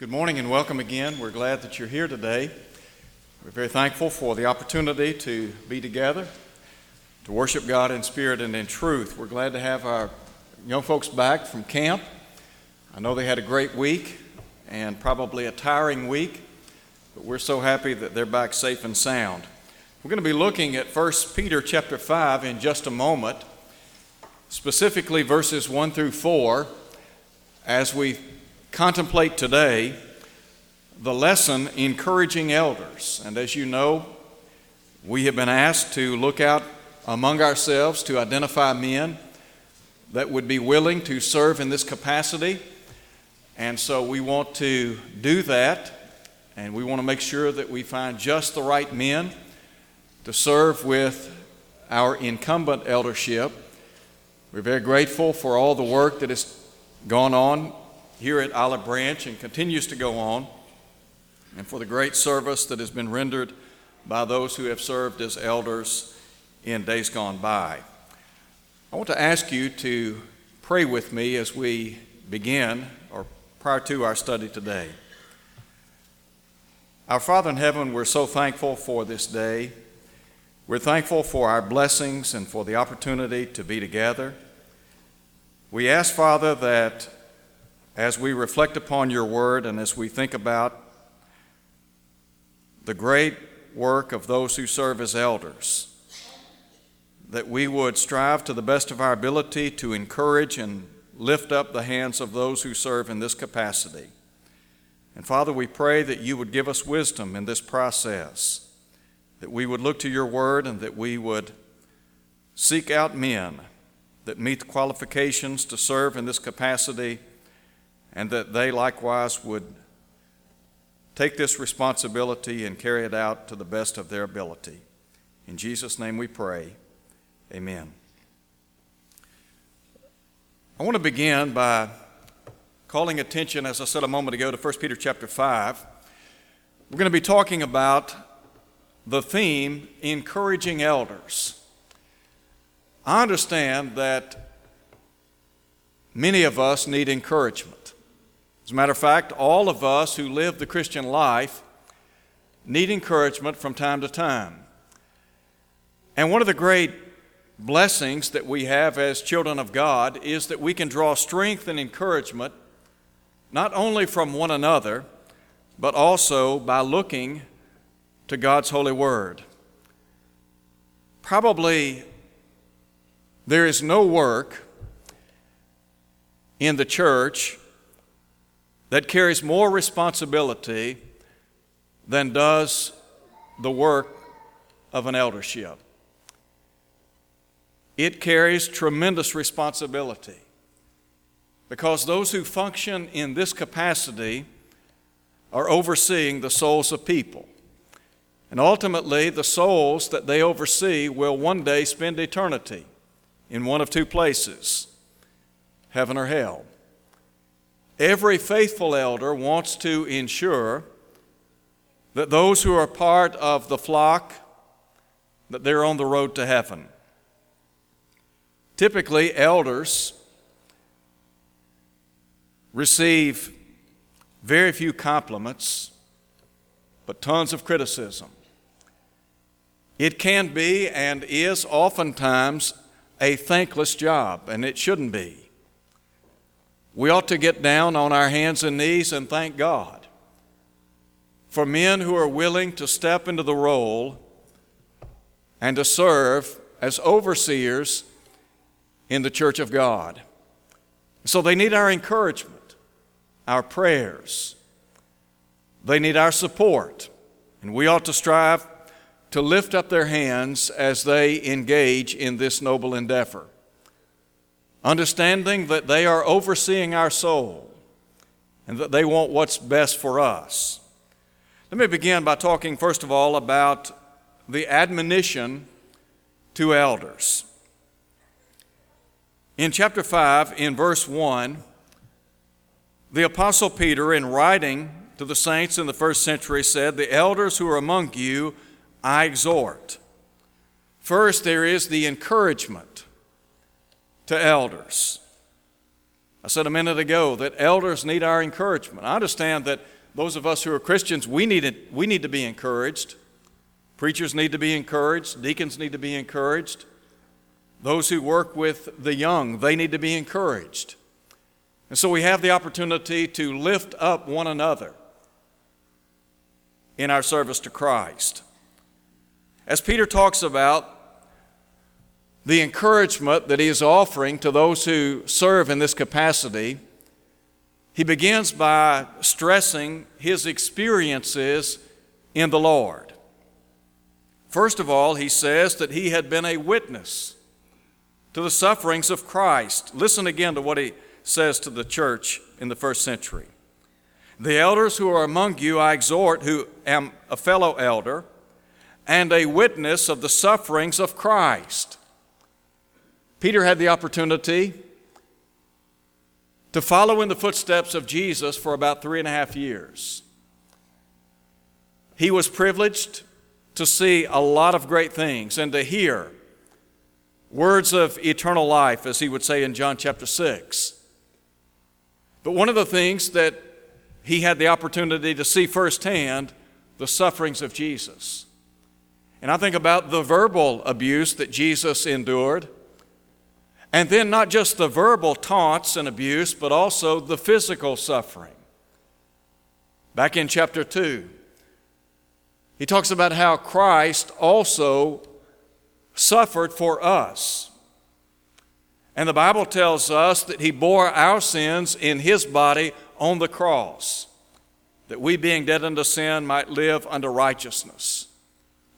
Good morning and welcome again. We're glad that you're here today. We're very thankful for the opportunity to be together, to worship God in spirit and in truth. We're glad to have our young folks back from camp. I know they had a great week and probably a tiring week, but we're so happy that they're back safe and sound. We're going to be looking at 1 Peter chapter 5 in just a moment, specifically verses 1 through 4, as we contemplate today the lesson encouraging elders. And as you know, we have been asked to look out among ourselves to identify men that would be willing to serve in this capacity. And so we want to do that, and we want to make sure that we find just the right men to serve with our incumbent eldership. We're very grateful for all the work that has gone on here at Olive Branch and continues to go on, and for the great service that has been rendered by those who have served as elders in days gone by. I want to ask you to pray with me as we begin or prior to our study today. Our Father in heaven, we're so thankful for this day. We're thankful for our blessings and for the opportunity to be together. We ask, Father, that as we reflect upon your word and as we think about the great work of those who serve as elders, that we would strive to the best of our ability to encourage and lift up the hands of those who serve in this capacity. And Father, we pray that you would give us wisdom in this process, that we would look to your word and that we would seek out men that meet the qualifications to serve in this capacity and that they likewise would take this responsibility and carry it out to the best of their ability. In Jesus' name we pray. Amen. I want to begin by calling attention, as I said a moment ago, to 1 Peter chapter 5. We're going to be talking about the theme encouraging elders. I understand that many of us need encouragement. As a matter of fact, all of us who live the Christian life need encouragement from time to time. And one of the great blessings that we have as children of God is that we can draw strength and encouragement not only from one another, but also by looking to God's holy word. Probably there is no work in the church that carries more responsibility than does the work of an eldership. It carries tremendous responsibility because those who function in this capacity are overseeing the souls of people. And ultimately, the souls that they oversee will one day spend eternity in one of two places heaven or hell. Every faithful elder wants to ensure that those who are part of the flock that they're on the road to heaven. Typically, elders receive very few compliments, but tons of criticism. It can be and is oftentimes a thankless job, and it shouldn't be. We ought to get down on our hands and knees and thank God for men who are willing to step into the role and to serve as overseers in the church of God. So they need our encouragement, our prayers. They need our support, and we ought to strive to lift up their hands as they engage in this noble endeavor understanding that they are overseeing our soul and that they want what's best for us. Let me begin by talking, first of all, about the admonition to elders. In chapter 5, in verse 1, the Apostle Peter, in writing to the saints in the first century, said, The elders who are among you, I exhort. First, there is the encouragement to elders. I said a minute ago that elders need our encouragement. I understand that those of us who are Christians, we need, it, we need to be encouraged. Preachers need to be encouraged, deacons need to be encouraged. Those who work with the young, they need to be encouraged. And so we have the opportunity to lift up one another in our service to Christ. As Peter talks about the encouragement that he is offering to those who serve in this capacity, he begins by stressing his experiences in the Lord. First of all, he says that he had been a witness to the sufferings of Christ. Listen again to what he says to the church in the first century. The elders who are among you I exhort, who am a fellow elder and a witness of the sufferings of Christ. Peter had the opportunity to follow in the footsteps of Jesus for about three and a half years. He was privileged to see a lot of great things and to hear words of eternal life, as he would say in John chapter 6. But one of the things that he had the opportunity to see firsthand the sufferings of Jesus. And I think about the verbal abuse that Jesus endured and then not just the verbal taunts and abuse, but also the physical suffering. Back in chapter 2, he talks about how Christ also suffered for us. And the Bible tells us that he bore our sins in his body on the cross, that we, being dead unto sin, might live unto righteousness.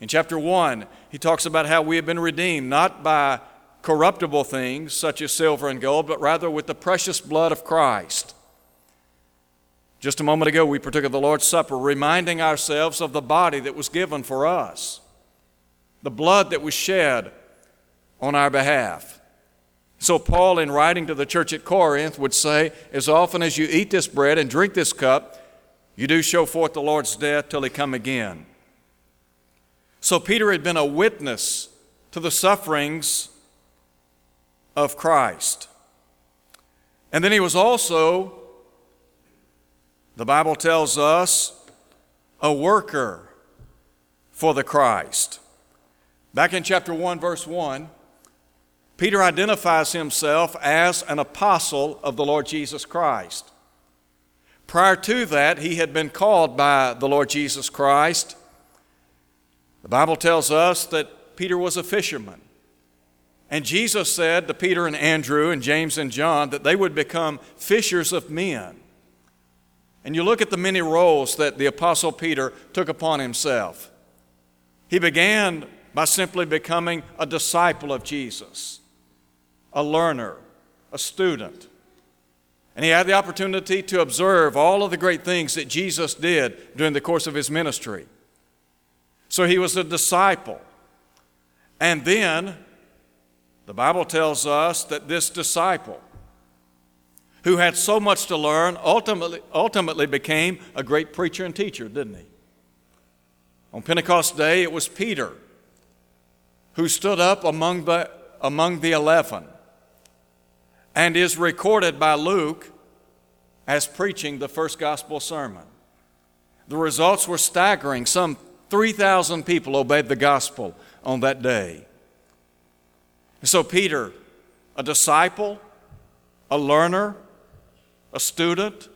In chapter 1, he talks about how we have been redeemed, not by corruptible things such as silver and gold, but rather with the precious blood of Christ. Just a moment ago, we partook of the Lord's Supper, reminding ourselves of the body that was given for us, the blood that was shed on our behalf. So, Paul, in writing to the church at Corinth, would say, As often as you eat this bread and drink this cup, you do show forth the Lord's death till he come again. So, Peter had been a witness to the sufferings of Christ. And then he was also, the Bible tells us, a worker for the Christ. Back in chapter 1, verse 1, Peter identifies himself as an apostle of the Lord Jesus Christ. Prior to that, he had been called by the Lord Jesus Christ. The Bible tells us that Peter was a fisherman. And Jesus said to Peter and Andrew and James and John that they would become fishers of men. And you look at the many roles that the Apostle Peter took upon himself. He began by simply becoming a disciple of Jesus, a learner, a student. And he had the opportunity to observe all of the great things that Jesus did during the course of his ministry. So he was a disciple. And then the Bible tells us that this disciple, who had so much to learn, ultimately, ultimately became a great preacher and teacher, didn't he? On Pentecost Day, it was Peter who stood up among the, among the eleven and is recorded by Luke as preaching the first gospel sermon. The results were staggering. Some 3,000 people obeyed the gospel on that day. So, Peter, a disciple, a learner, a student,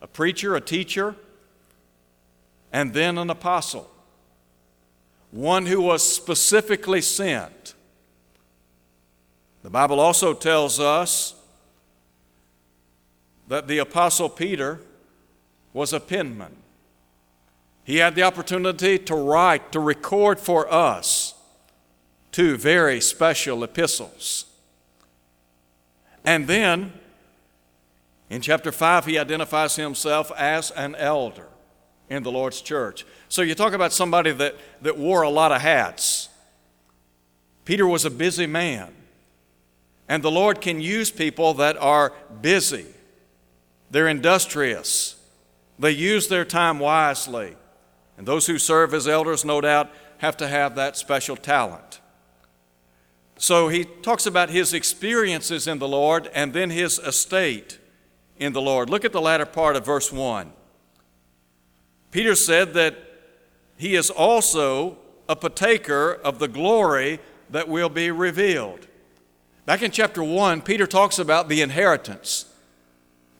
a preacher, a teacher, and then an apostle, one who was specifically sent. The Bible also tells us that the apostle Peter was a penman. He had the opportunity to write, to record for us two very special epistles. And then, in chapter 5, he identifies himself as an elder in the Lord's church. So you talk about somebody that, that wore a lot of hats. Peter was a busy man. And the Lord can use people that are busy, they're industrious, they use their time wisely. And those who serve as elders, no doubt, have to have that special talent. So he talks about his experiences in the Lord and then his estate in the Lord. Look at the latter part of verse 1. Peter said that he is also a partaker of the glory that will be revealed. Back in chapter 1, Peter talks about the inheritance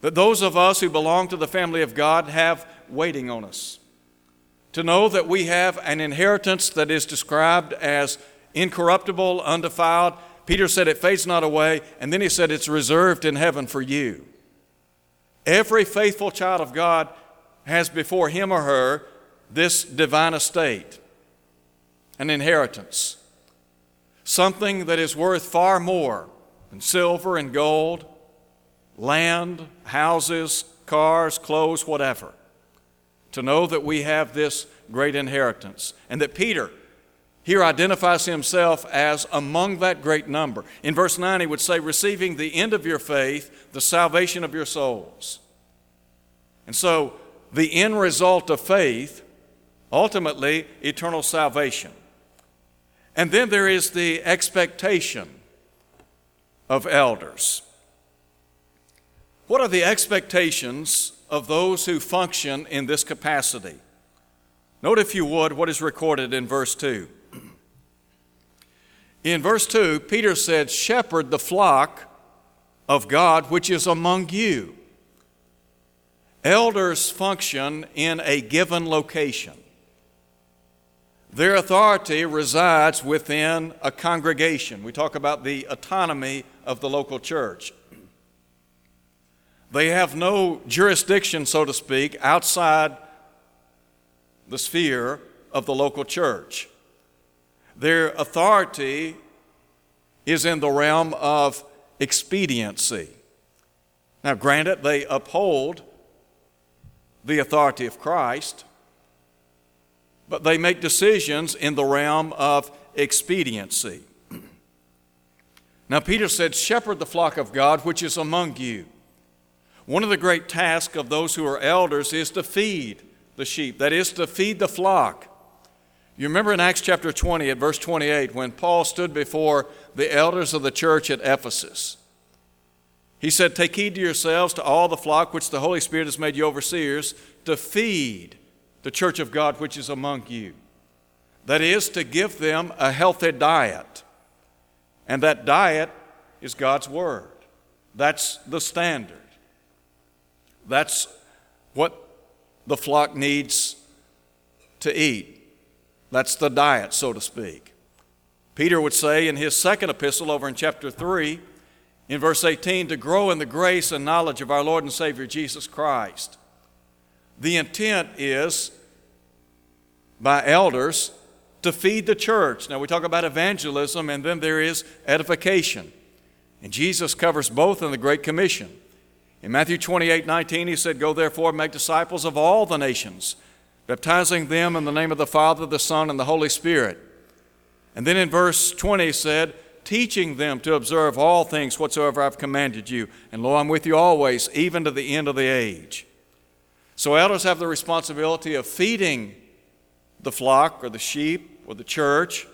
that those of us who belong to the family of God have waiting on us. To know that we have an inheritance that is described as incorruptible, undefiled. Peter said it fades not away, and then he said it's reserved in heaven for you. Every faithful child of God has before him or her this divine estate, an inheritance, something that is worth far more than silver and gold, land, houses, cars, clothes, whatever. To know that we have this great inheritance, and that Peter, here identifies himself as among that great number. In verse 9, he would say, receiving the end of your faith, the salvation of your souls. And so, the end result of faith, ultimately, eternal salvation. And then there is the expectation of elders. What are the expectations of those who function in this capacity? Note, if you would, what is recorded in verse 2. In verse 2, Peter said, Shepherd the flock of God which is among you. Elders function in a given location. Their authority resides within a congregation. We talk about the autonomy of the local church. They have no jurisdiction, so to speak, outside the sphere of the local church. Their authority is in the realm of expediency. Now, granted, they uphold the authority of Christ, but they make decisions in the realm of expediency. Now, Peter said, Shepherd the flock of God which is among you. One of the great tasks of those who are elders is to feed the sheep, that is, to feed the flock. You remember in Acts chapter 20 at verse 28 when Paul stood before the elders of the church at Ephesus. He said, Take heed to yourselves to all the flock which the Holy Spirit has made you overseers to feed the church of God which is among you. That is, to give them a healthy diet. And that diet is God's Word. That's the standard. That's what the flock needs to eat. That's the diet, so to speak. Peter would say in his second epistle, over in chapter 3, in verse 18, to grow in the grace and knowledge of our Lord and Savior Jesus Christ. The intent is by elders to feed the church. Now, we talk about evangelism, and then there is edification. And Jesus covers both in the Great Commission. In Matthew 28 19, he said, Go therefore and make disciples of all the nations baptizing them in the name of the Father, the Son, and the Holy Spirit. And then in verse 20 said, teaching them to observe all things whatsoever I've commanded you. And lo, I'm with you always, even to the end of the age. So elders have the responsibility of feeding the flock or the sheep or the church,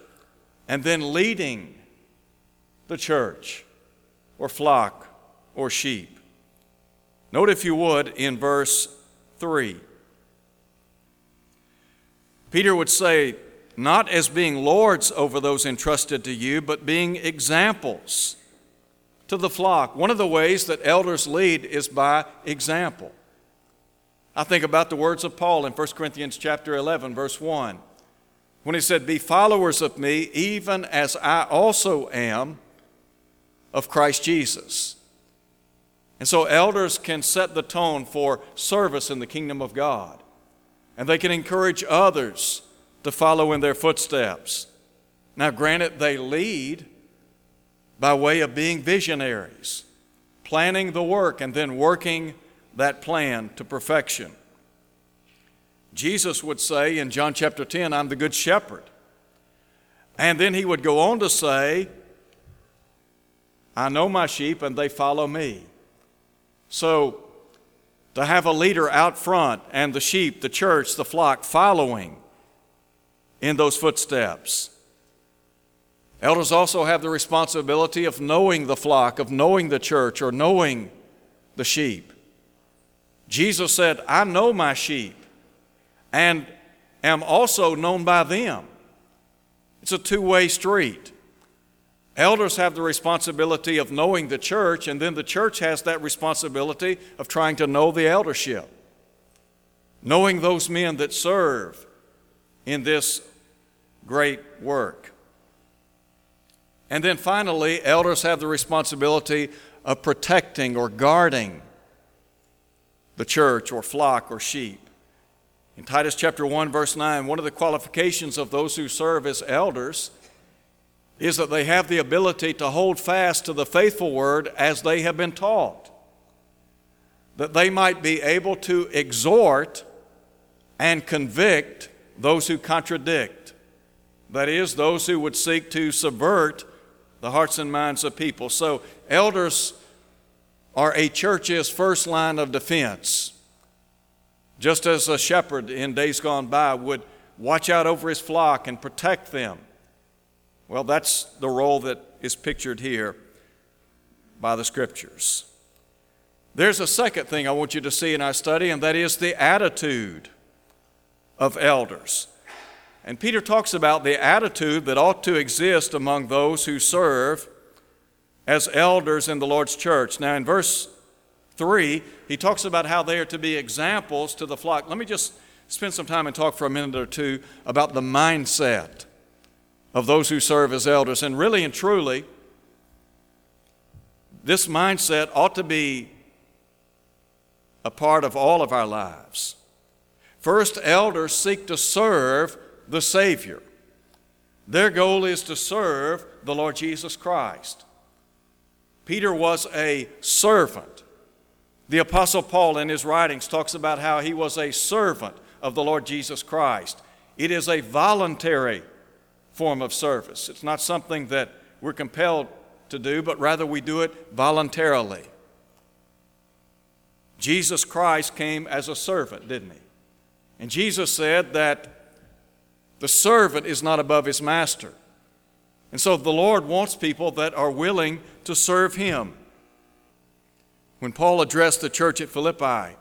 and then leading the church or flock or sheep. Note, if you would, in verse 3. Peter would say, not as being lords over those entrusted to you, but being examples to the flock. One of the ways that elders lead is by example. I think about the words of Paul in 1 Corinthians chapter 11 verse 1 when he said be followers of me even as I also am of Christ Jesus. And so elders can set the tone for service in the kingdom of God and they can encourage others to follow in their footsteps. Now, granted, they lead by way of being visionaries, planning the work and then working that plan to perfection. Jesus would say in John chapter 10, I'm the good shepherd. And then he would go on to say, I know my sheep and they follow me. So to have a leader out front and the sheep, the church, the flock following in those footsteps. Elders also have the responsibility of knowing the flock, of knowing the church, or knowing the sheep. Jesus said, I know my sheep and am also known by them. It's a two way street. Elders have the responsibility of knowing the church, and then the church has that responsibility of trying to know the eldership, knowing those men that serve in this great work. And then finally, elders have the responsibility of protecting or guarding the church or flock or sheep. In Titus chapter 1 verse 9, one of the qualifications of those who serve as elders is that they have the ability to hold fast to the faithful word as they have been taught. That they might be able to exhort and convict those who contradict. That is, those who would seek to subvert the hearts and minds of people. So, elders are a church's first line of defense. Just as a shepherd in days gone by would watch out over his flock and protect them. Well, that's the role that is pictured here by the scriptures. There's a second thing I want you to see in our study, and that is the attitude of elders. And Peter talks about the attitude that ought to exist among those who serve as elders in the Lord's church. Now, in verse 3, he talks about how they are to be examples to the flock. Let me just spend some time and talk for a minute or two about the mindset of those who serve as elders. And really and truly, this mindset ought to be a part of all of our lives. First, elders seek to serve the Savior. Their goal is to serve the Lord Jesus Christ. Peter was a servant. The Apostle Paul, in his writings, talks about how he was a servant of the Lord Jesus Christ. It is a voluntary form of service. It's not something that we're compelled to do, but rather we do it voluntarily. Jesus Christ came as a servant, didn't he? And Jesus said that the servant is not above his master. And so the Lord wants people that are willing to serve him. When Paul addressed the church at Philippi,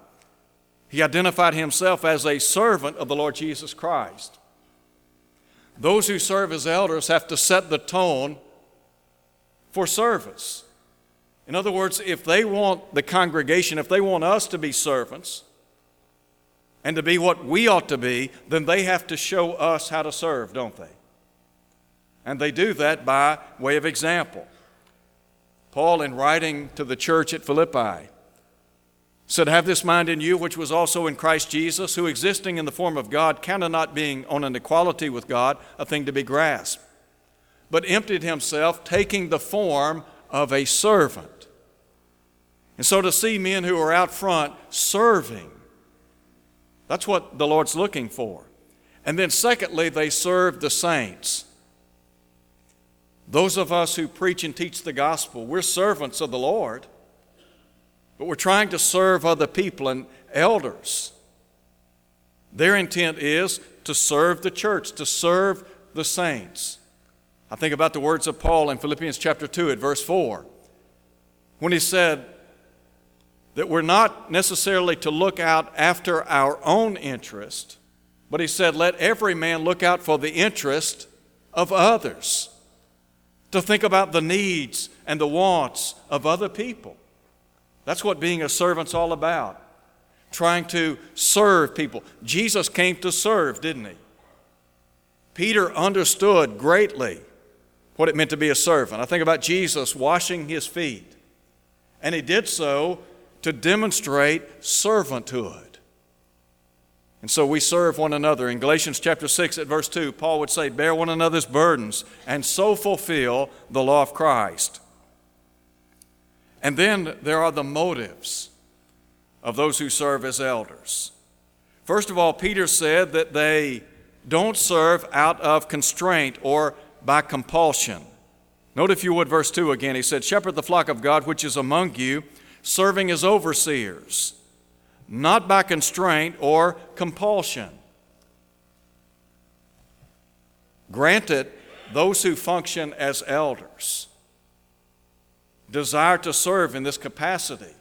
he identified himself as a servant of the Lord Jesus Christ. Those who serve as elders have to set the tone for service. In other words, if they want the congregation, if they want us to be servants, and to be what we ought to be, then they have to show us how to serve, don't they? And they do that by way of example. Paul, in writing to the church at Philippi, said, Have this mind in you, which was also in Christ Jesus, who existing in the form of God, counted not being on an equality with God a thing to be grasped, but emptied himself, taking the form of a servant. And so to see men who are out front serving, that's what the Lord's looking for. And then, secondly, they serve the saints. Those of us who preach and teach the gospel, we're servants of the Lord, but we're trying to serve other people and elders. Their intent is to serve the church, to serve the saints. I think about the words of Paul in Philippians chapter 2 at verse 4 when he said, that we're not necessarily to look out after our own interest, but he said, let every man look out for the interest of others, to think about the needs and the wants of other people. That's what being a servant's all about, trying to serve people. Jesus came to serve, didn't he? Peter understood greatly what it meant to be a servant. I think about Jesus washing his feet, and he did so to demonstrate servanthood. And so we serve one another. In Galatians chapter 6 at verse 2, Paul would say, Bear one another's burdens and so fulfill the law of Christ. And then there are the motives of those who serve as elders. First of all, Peter said that they don't serve out of constraint or by compulsion. Note, if you would, verse 2 again. He said, Shepherd the flock of God which is among you serving as overseers, not by constraint or compulsion. Granted, those who function as elders desire to serve in this capacity.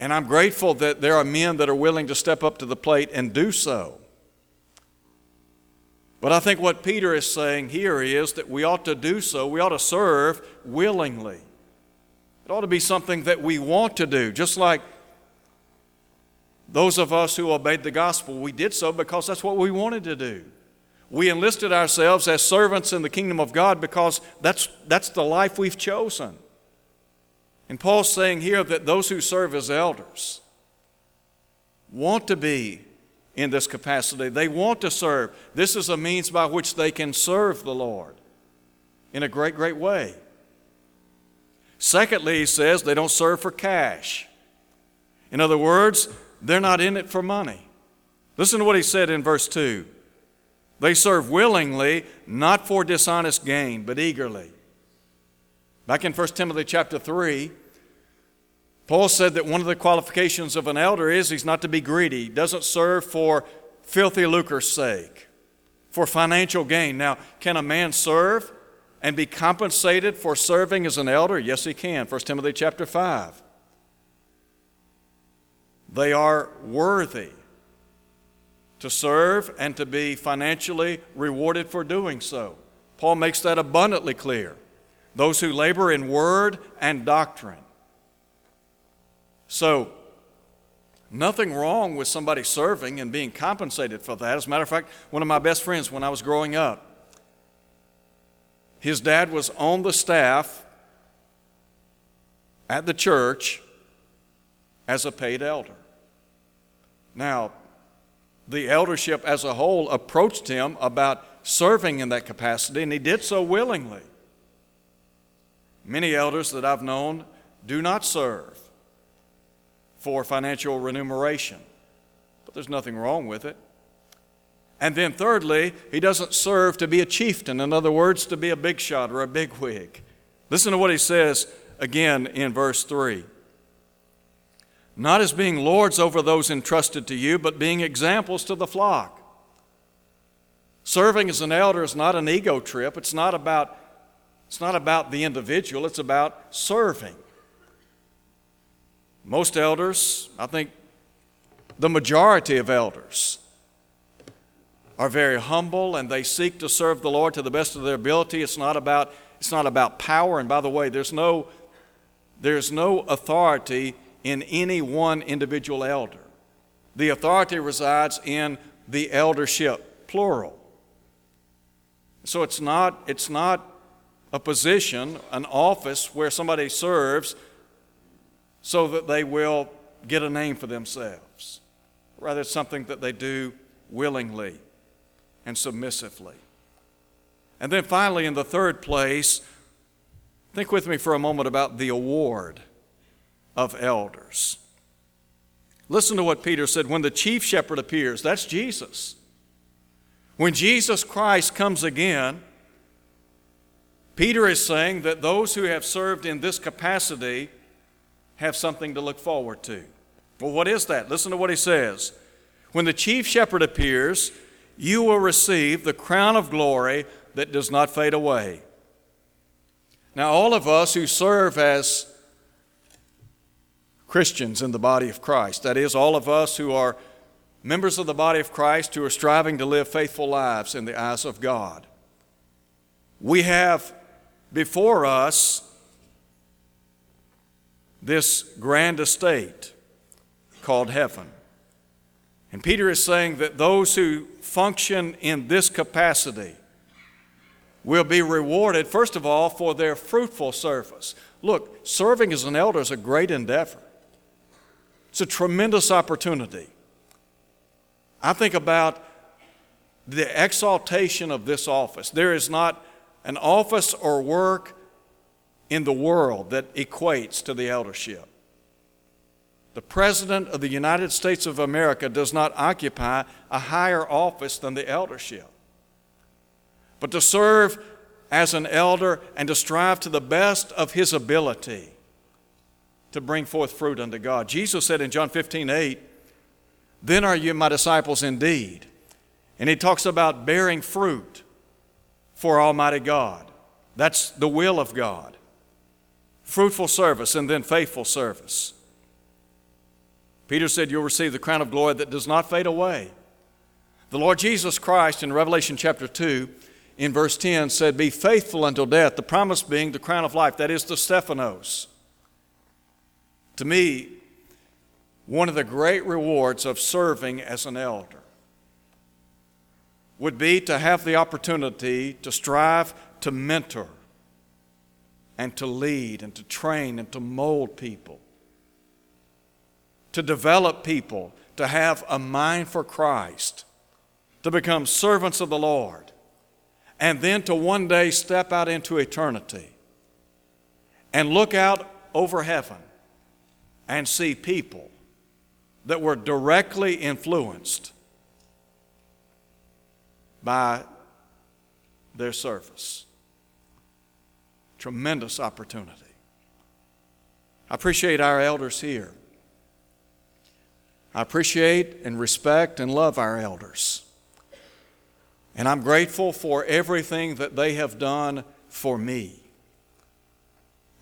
And I'm grateful that there are men that are willing to step up to the plate and do so. But I think what Peter is saying here is that we ought to do so, we ought to serve willingly. It ought to be something that we want to do, just like those of us who obeyed the gospel, we did so because that's what we wanted to do. We enlisted ourselves as servants in the kingdom of God because that's, that's the life we've chosen. And Paul's saying here that those who serve as elders want to be in this capacity. They want to serve. This is a means by which they can serve the Lord in a great, great way. Secondly, he says they don't serve for cash. In other words, they're not in it for money. Listen to what he said in verse 2. They serve willingly, not for dishonest gain, but eagerly. Back in 1 Timothy chapter 3, Paul said that one of the qualifications of an elder is he's not to be greedy. Doesn't serve for filthy lucre's sake, for financial gain. Now, can a man serve and be compensated for serving as an elder? Yes, he can. 1 Timothy chapter 5. They are worthy to serve and to be financially rewarded for doing so. Paul makes that abundantly clear. Those who labor in word and doctrine. So, nothing wrong with somebody serving and being compensated for that. As a matter of fact, one of my best friends when I was growing up, his dad was on the staff at the church as a paid elder. Now, the eldership as a whole approached him about serving in that capacity, and he did so willingly. Many elders that I've known do not serve for financial remuneration, but there's nothing wrong with it. And then, thirdly, he doesn't serve to be a chieftain, in other words, to be a big shot or a big wig. Listen to what he says again in verse 3 not as being lords over those entrusted to you, but being examples to the flock. Serving as an elder is not an ego trip. It's not about, it's not about the individual, it's about serving. Most elders, I think the majority of elders, are very humble and they seek to serve the Lord to the best of their ability. It's not about, it's not about power. And by the way, there's no, there's no authority in any one individual elder. The authority resides in the eldership, plural. So it's not, it's not a position, an office where somebody serves so that they will get a name for themselves. Rather, it's something that they do willingly and submissively. And then finally, in the third place, think with me for a moment about the award of elders. Listen to what Peter said when the chief shepherd appears, that's Jesus. When Jesus Christ comes again, Peter is saying that those who have served in this capacity have something to look forward to. Well, what is that? Listen to what he says. When the chief shepherd appears, you will receive the crown of glory that does not fade away. Now, all of us who serve as Christians in the body of Christ. That is, all of us who are members of the body of Christ who are striving to live faithful lives in the eyes of God. We have before us this grand estate called heaven. And Peter is saying that those who function in this capacity will be rewarded, first of all, for their fruitful service. Look, serving as an elder is a great endeavor. It's a tremendous opportunity. I think about the exaltation of this office. There is not an office or work in the world that equates to the eldership. The President of the United States of America does not occupy a higher office than the eldership. But to serve as an elder and to strive to the best of his ability to bring forth fruit unto God. Jesus said in John 15, 8, Then are you my disciples indeed. And he talks about bearing fruit. for Almighty God. That's the will of God. Fruitful service and then faithful service. Peter said, You'll receive the crown of glory that does not fade away. The Lord Jesus Christ in Revelation chapter 2, in verse 10, said, Be faithful until death, the promise being the crown of life, that is the Stephanos. To me, one of the great rewards of serving as an elder would be to have the opportunity to strive to mentor and to lead and to train and to mold people, to develop people to have a mind for Christ, to become servants of the Lord, and then to one day step out into eternity and look out over heaven and see people that were directly influenced by their service. Tremendous opportunity. I appreciate our elders here. I appreciate and respect and love our elders. And I'm grateful for everything that they have done for me.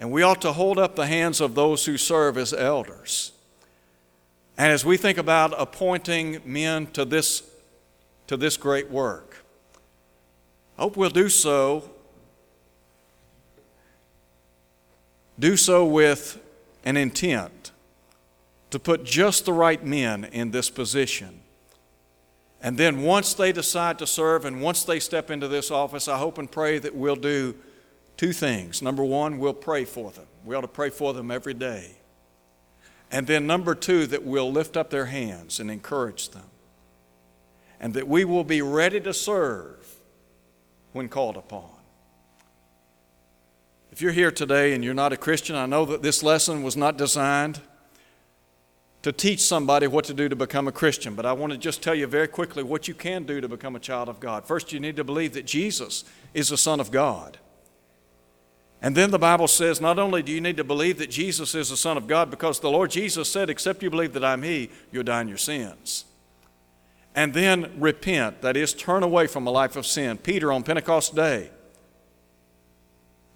And we ought to hold up the hands of those who serve as elders. And as we think about appointing men to this, to this great work, I hope we'll do so. Do so with an intent to put just the right men in this position. And then once they decide to serve and once they step into this office, I hope and pray that we'll do two things. Number one, we'll pray for them. We ought to pray for them every day. And then number two, that we'll lift up their hands and encourage them. And that we will be ready to serve when called upon. If you're here today and you're not a Christian, I know that this lesson was not designed to teach somebody what to do to become a Christian, but I want to just tell you very quickly what you can do to become a child of God. First, you need to believe that Jesus is the Son of God. And then the Bible says not only do you need to believe that Jesus is the Son of God, because the Lord Jesus said, Except you believe that I'm He, you'll die in your sins. And then repent, that is, turn away from a life of sin. Peter on Pentecost Day,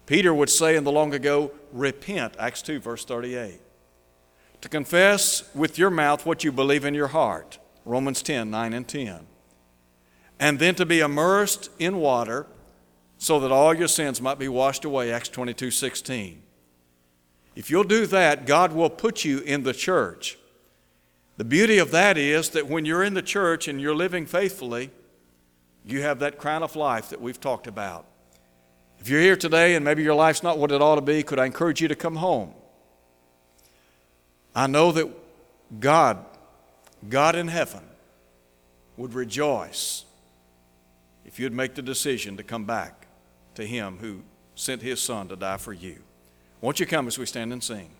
Peter would say in the long ago, Repent, Acts 2, verse 38. To confess with your mouth what you believe in your heart, Romans 10, 9 and 10. And then to be immersed in water so that all your sins might be washed away, Acts 22 16. If you'll do that, God will put you in the church. The beauty of that is that when you're in the church and you're living faithfully, you have that crown of life that we've talked about. If you're here today and maybe your life's not what it ought to be, could I encourage you to come home? I know that God, God in heaven, would rejoice if you'd make the decision to come back to Him who sent His Son to die for you. Won't you come as we stand and sing?